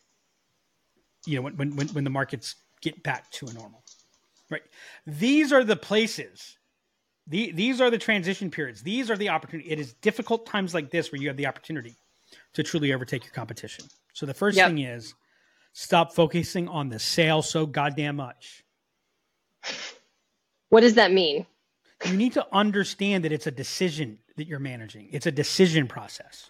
you know, when when, when the markets get back to a normal, right? These are the places. The, these are the transition periods. These are the opportunity. It is difficult times like this where you have the opportunity to truly overtake your competition. So the first Yep. thing is stop focusing on the sale so goddamn much. What does that mean? you need to understand that it's a decision that you're managing. It's a decision process.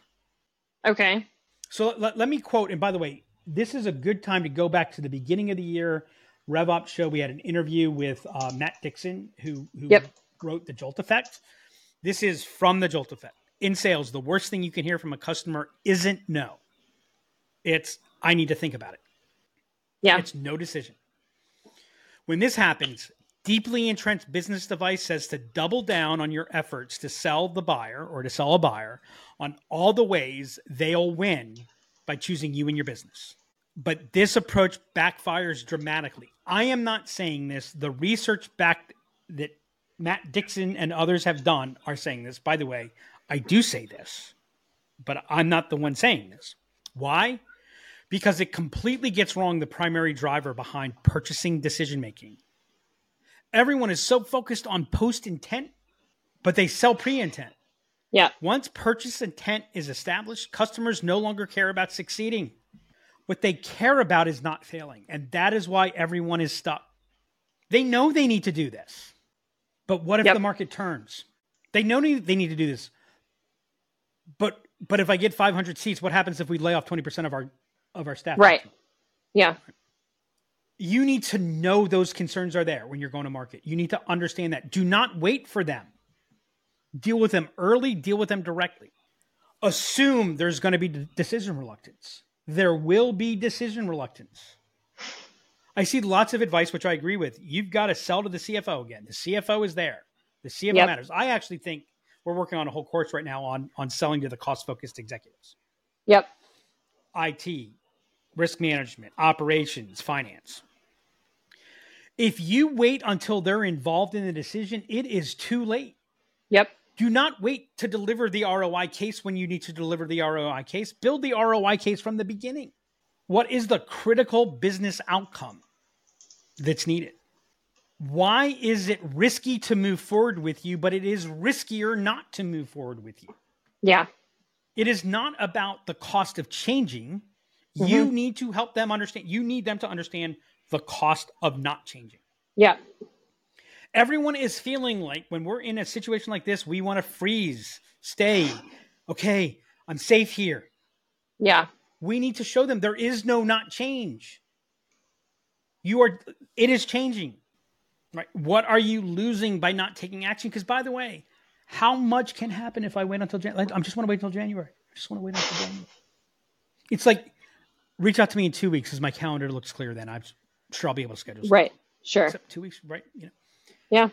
Okay. So let, let me quote, and by the way, this is a good time to go back to the beginning of the year RevOps show. We had an interview with uh, Matt Dixon, who, who Yep. wrote the Jolt Effect. This is from the Jolt Effect. In sales, the worst thing you can hear from a customer isn't no. It's, I need to think about it. Yeah. It's no decision. When this happens, deeply entrenched business device says to double down on your efforts to sell the buyer or to sell a buyer on all the ways they'll win by choosing you and your business. But this approach backfires dramatically. I am not saying this. The research back that Matt Dixon and others have done are saying this. By the way, I do say this, but I'm not the one saying this. Why? Because it completely gets wrong the primary driver behind purchasing decision making. Everyone is so focused on post intent, but they sell pre intent. Yeah. Once purchase intent is established, customers no longer care about succeeding. What they care about is not failing. And that is why everyone is stuck. They know they need to do this. But what if Yep. the market turns? They know they need to do this. But but if I get 500 seats, what happens if we lay off 20% of our of our staff? Right. Yeah. You need to know those concerns are there when you're going to market. You need to understand that. Do not wait for them. Deal with them early, deal with them directly. Assume there's going to be decision reluctance. There will be decision reluctance. I see lots of advice, which I agree with. You've got to sell to the CFO again. The CFO is there. The CFO Yep. matters. I actually think we're working on a whole course right now on, on selling to the cost focused executives. Yep. IT, risk management, operations, finance. If you wait until they're involved in the decision, it is too late. Yep. Do not wait to deliver the ROI case when you need to deliver the ROI case. Build the ROI case from the beginning. What is the critical business outcome that's needed? Why is it risky to move forward with you, but it is riskier not to move forward with you? Yeah. It is not about the cost of changing. Mm-hmm. You need to help them understand. You need them to understand the cost of not changing. Yeah. Everyone is feeling like when we're in a situation like this, we want to freeze, stay. Okay, I'm safe here. Yeah. We need to show them there is no not change. You are, it is changing. Right? What are you losing by not taking action? Because by the way, how much can happen if I wait until January? I just want to wait until January. I just want to wait until January. It's like reach out to me in two weeks because my calendar looks clear. Then I'm sure I'll be able to schedule. Something. Right. Sure. Except two weeks. Right. You know. Yeah.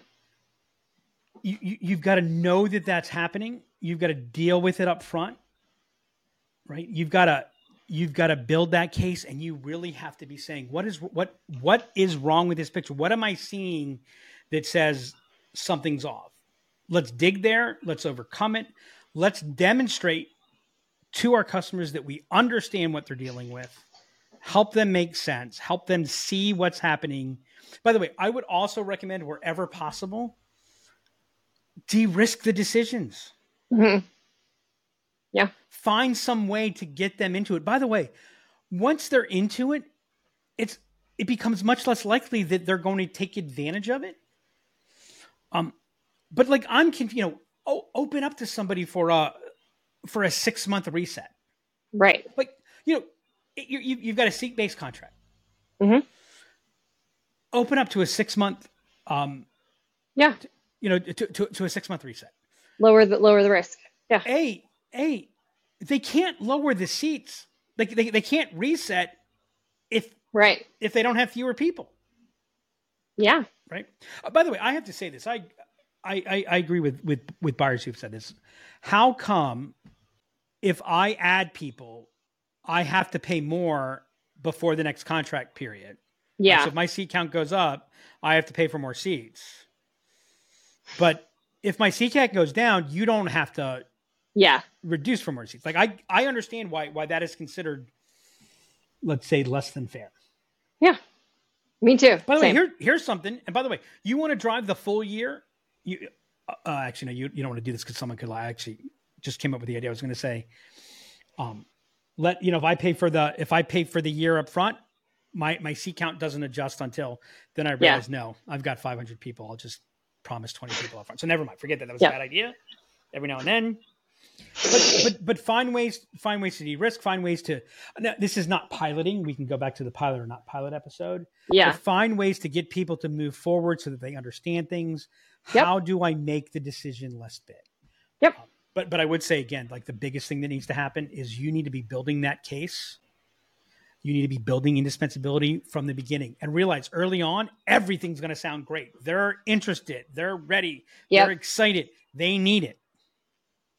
You, you you've got to know that that's happening. You've got to deal with it up front. Right. You've got to you've got to build that case, and you really have to be saying what is what what is wrong with this picture. What am I seeing that says something's off? Let's dig there. Let's overcome it. Let's demonstrate to our customers that we understand what they're dealing with, help them make sense, help them see what's happening. By the way, I would also recommend wherever possible, de risk the decisions. Mm-hmm. Yeah. Find some way to get them into it. By the way, once they're into it, it's it becomes much less likely that they're going to take advantage of it. Um, but like I'm, you know, oh, open up to somebody for a for a six month reset. Right. Like, you know, you, you, you've got a seat based contract. Mm-hmm. Open up to a six month, um, yeah, you know, to, to, to a six month reset. Lower the lower the risk. Yeah. A a they can't lower the seats. Like they, they can't reset if right if they don't have fewer people. Yeah. Right. Uh, by the way, I have to say this. I I, I, I agree with, with with buyers who've said this. How come if I add people, I have to pay more before the next contract period? Yeah. So if my seat count goes up, I have to pay for more seats. But if my seat count goes down, you don't have to yeah reduce for more seats. Like I I understand why why that is considered let's say less than fair. Yeah. Me too. By the Same. way, here here's something. And by the way, you want to drive the full year? You uh, uh, actually no, you you don't want to do this because someone could lie. I actually just came up with the idea. I was going to say, um, let you know if I pay for the if I pay for the year up front, my my seat count doesn't adjust until then. I realize yeah. no, I've got 500 people. I'll just promise 20 people up front. So never mind. Forget that. That was yeah. a bad idea. Every now and then, but but but find ways find ways to de-risk. Find ways to. Now, this is not piloting. We can go back to the pilot or not pilot episode. Yeah. find ways to get people to move forward so that they understand things. Yep. How do I make the decision less big? Yep. Um, but but I would say again, like the biggest thing that needs to happen is you need to be building that case. You need to be building indispensability from the beginning and realize early on everything's going to sound great. They're interested, they're ready, yep. they're excited, they need it.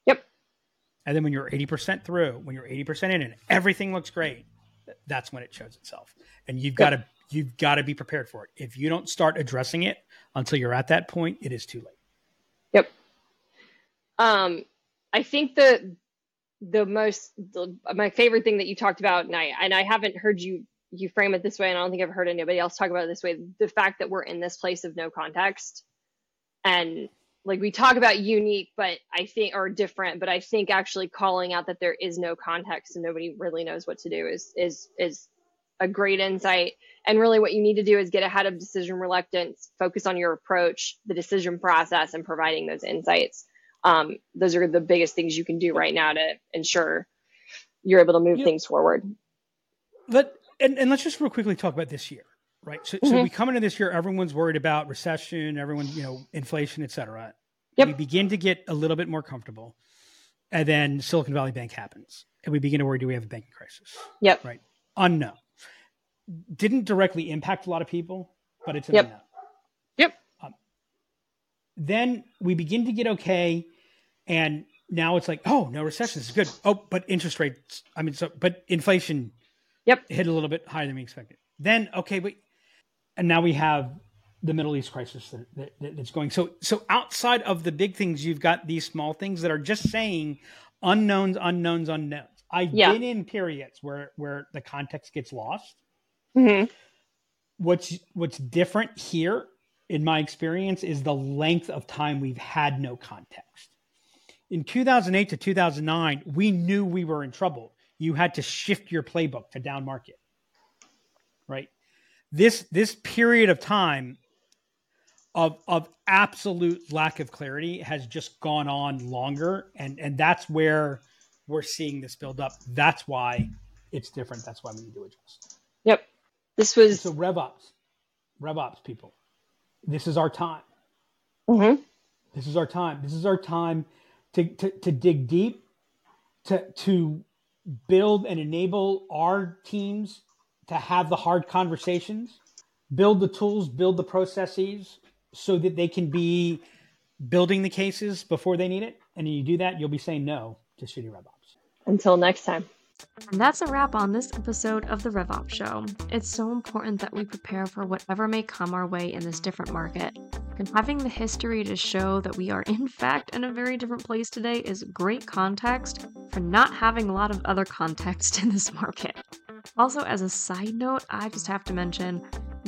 Yep. And then when you're 80% through, when you're 80% in and everything looks great, that's when it shows itself. And you've yep. got to you've got to be prepared for it. If you don't start addressing it until you're at that point, it is too late. Yep. Um, I think the the most the, my favorite thing that you talked about, and I and I haven't heard you you frame it this way, and I don't think I've heard anybody else talk about it this way. The fact that we're in this place of no context, and like we talk about unique, but I think or different, but I think actually calling out that there is no context and nobody really knows what to do is is is a great insight. And really, what you need to do is get ahead of decision reluctance, focus on your approach, the decision process, and providing those insights. Um, those are the biggest things you can do right now to ensure you're able to move things forward. Let and, and let's just real quickly talk about this year, right? So, mm-hmm. so we come into this year, everyone's worried about recession, everyone, you know, inflation, et cetera. Yep. We begin to get a little bit more comfortable, and then Silicon Valley Bank happens, and we begin to worry: Do we have a banking crisis? Yep. Right. Unknown didn't directly impact a lot of people, but it's an yep. unknown. Yep. Um, then we begin to get okay, and now it's like, oh, no recession is good. Oh, but interest rates. I mean, so but inflation. Yep. Hit a little bit higher than we expected. Then okay, but and now we have the Middle East crisis that, that, that's going. So so outside of the big things, you've got these small things that are just saying unknowns, unknowns, unknowns. I've Yeah. been in periods where where the context gets lost. Mhm. What's what's different here, in my experience, is the length of time we've had no context. In 2008 to 2009, we knew we were in trouble. You had to shift your playbook to down market, right? This this period of time of of absolute lack of clarity has just gone on longer, and and that's where we're seeing this build up. That's why it's different. That's why we need to adjust. Yep. This was So RevOps, RevOps people, this is our time. Mhm. This is our time. This is our time to, to, to dig deep, to, to build and enable our teams to have the hard conversations, build the tools, build the processes so that they can be building the cases before they need it. And you do that, you'll be saying no to shitty RevOps. until next time. And that's a wrap on this episode of the RevOps Show. It's so important that we prepare for whatever may come our way in this different market. And having the history to show that we are, in fact, in a very different place today is great context for not having a lot of other context in this market. Also, as a side note, I just have to mention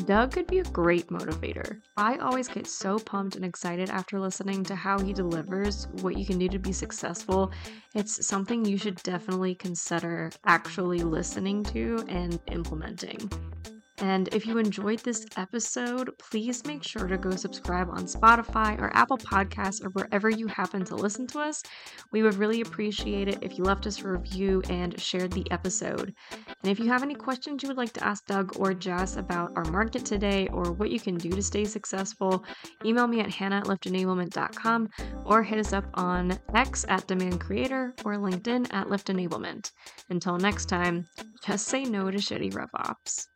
Doug could be a great motivator. I always get so pumped and excited after listening to how he delivers what you can do to be successful. It's something you should definitely consider actually listening to and implementing. And if you enjoyed this episode, please make sure to go subscribe on Spotify or Apple Podcasts or wherever you happen to listen to us. We would really appreciate it if you left us a review and shared the episode. And if you have any questions you would like to ask Doug or Jess about our market today or what you can do to stay successful, email me at hannah at liftenablement.com or hit us up on X at Demand Creator or LinkedIn at Lift Enablement. Until next time, just say no to shitty RevOps.